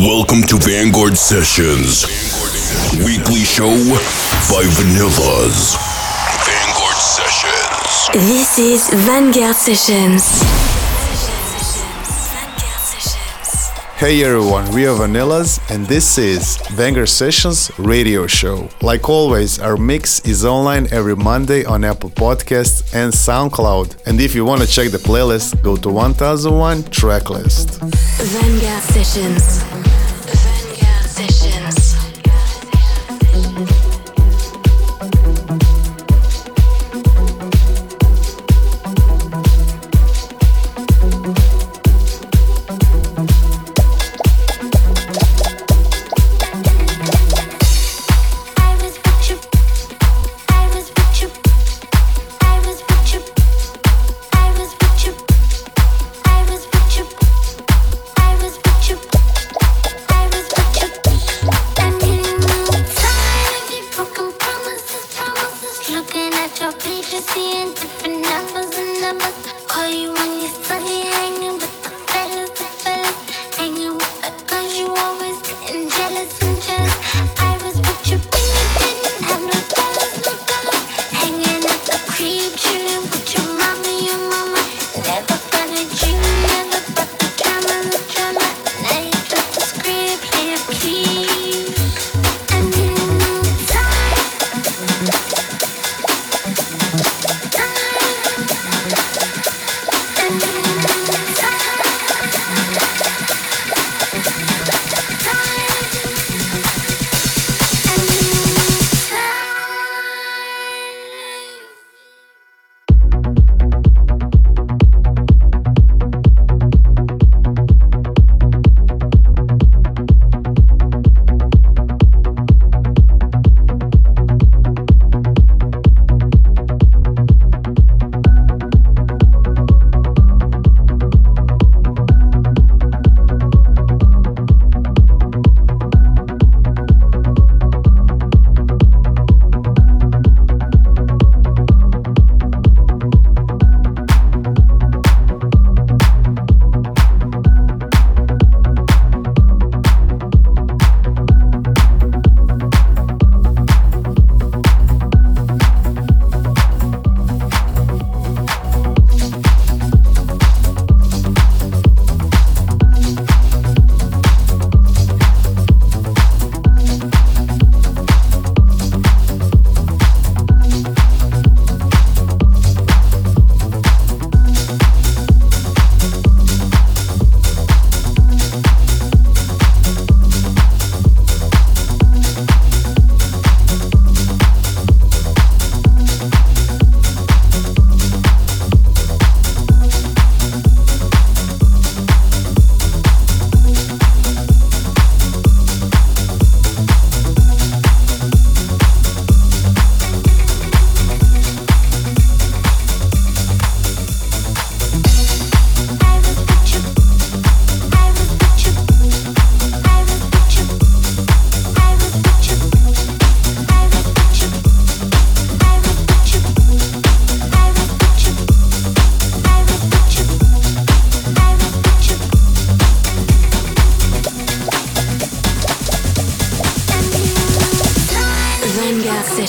Welcome to Vanguard Sessions, weekly show by Vanillas. Vanguard Sessions. This is Vanguard Sessions. Hey everyone, we are Vanillas and this is Vanguard Sessions radio show. Like always, our mix is online every Monday on Apple Podcasts and SoundCloud. And if you want to check the playlist, go to 1001 Tracklist. Sessions.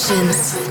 Sessions.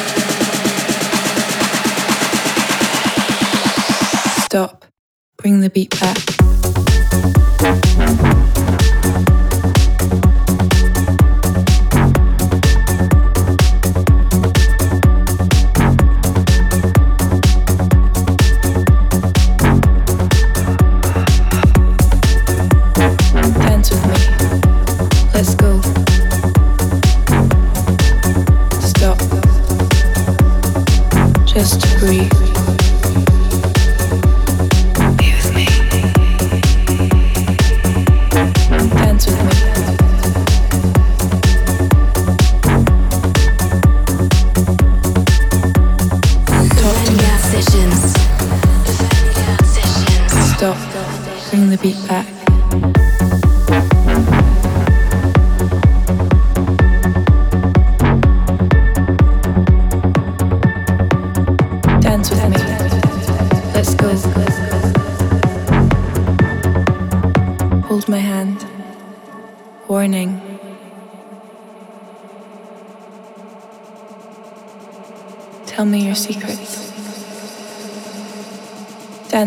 the beat back.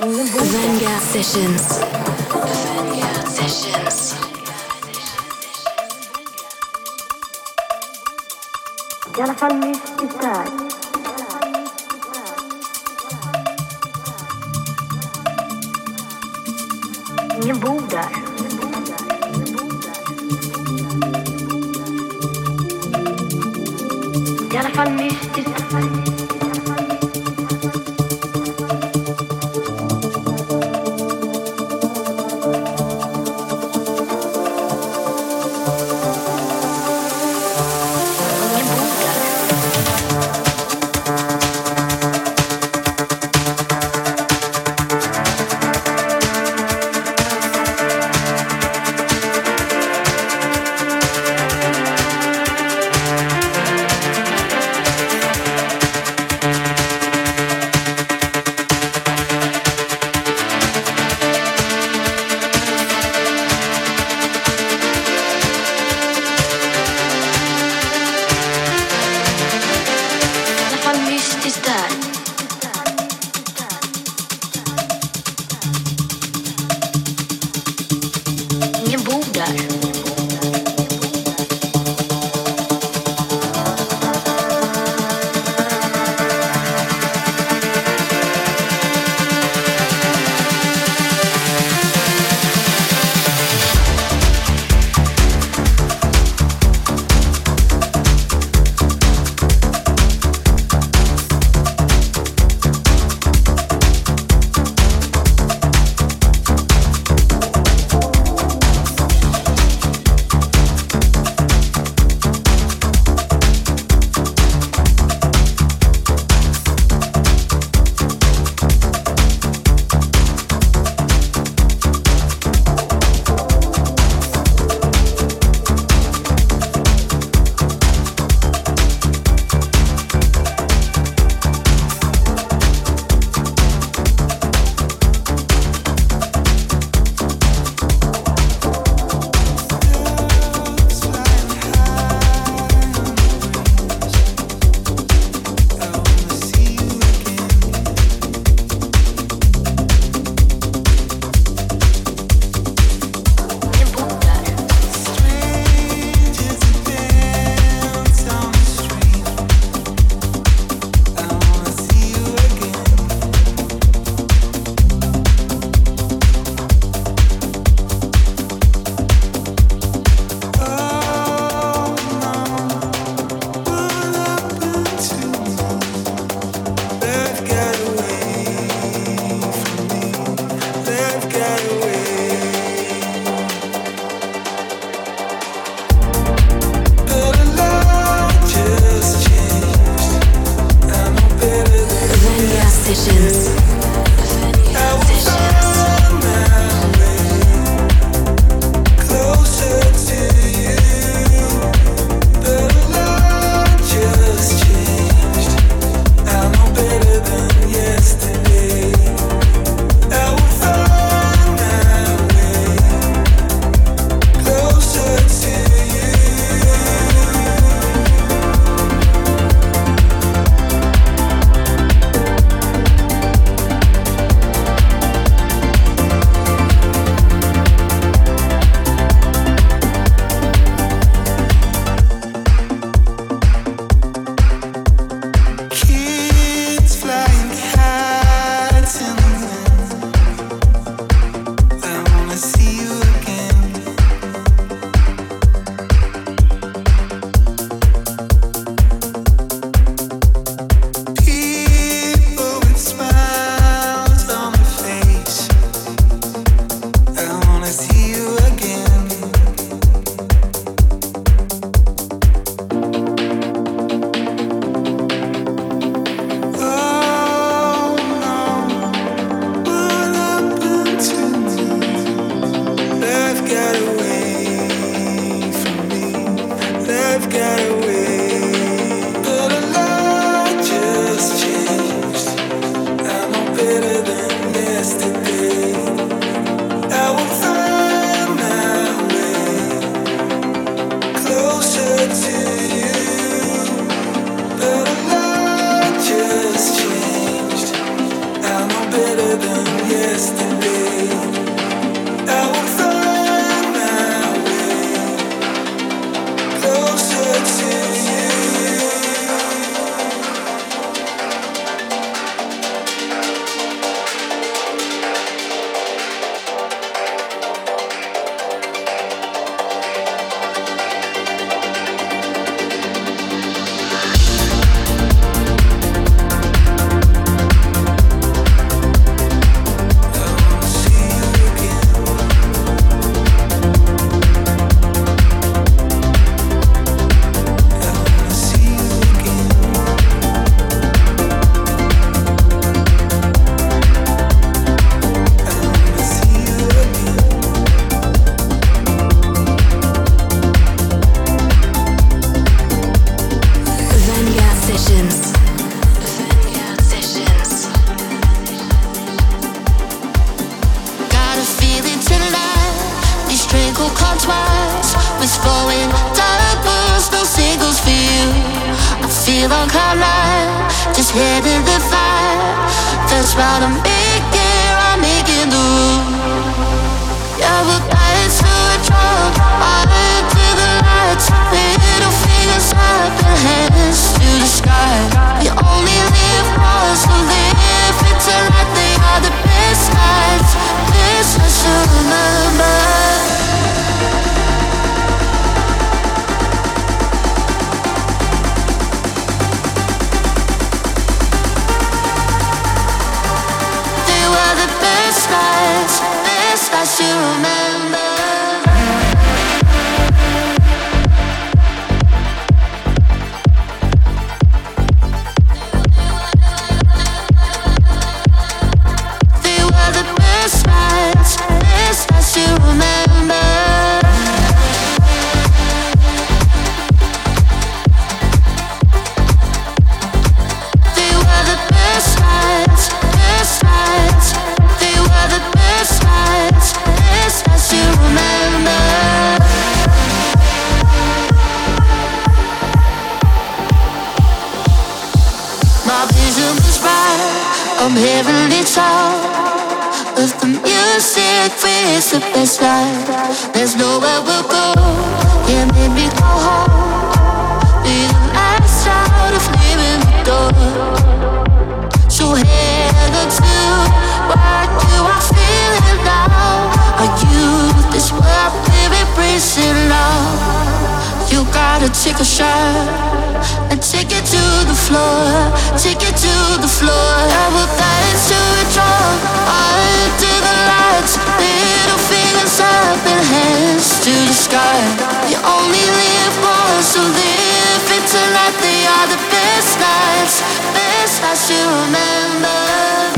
Vanguard Sessions. Vanguard Sessions. Ya la salud está. nie budar. I alla fall mystiskt. It's the best life. There's nowhere we'll go, can't make me go home. Be the last out of leaving the door. So head to what you are feeling now. Our youth is what we're embracing now. You gotta take a shot and take it to the floor, take it to the floor. I will dance hands to the sky. You only live once, so live it tonight. They are the best nights, best nights to remember.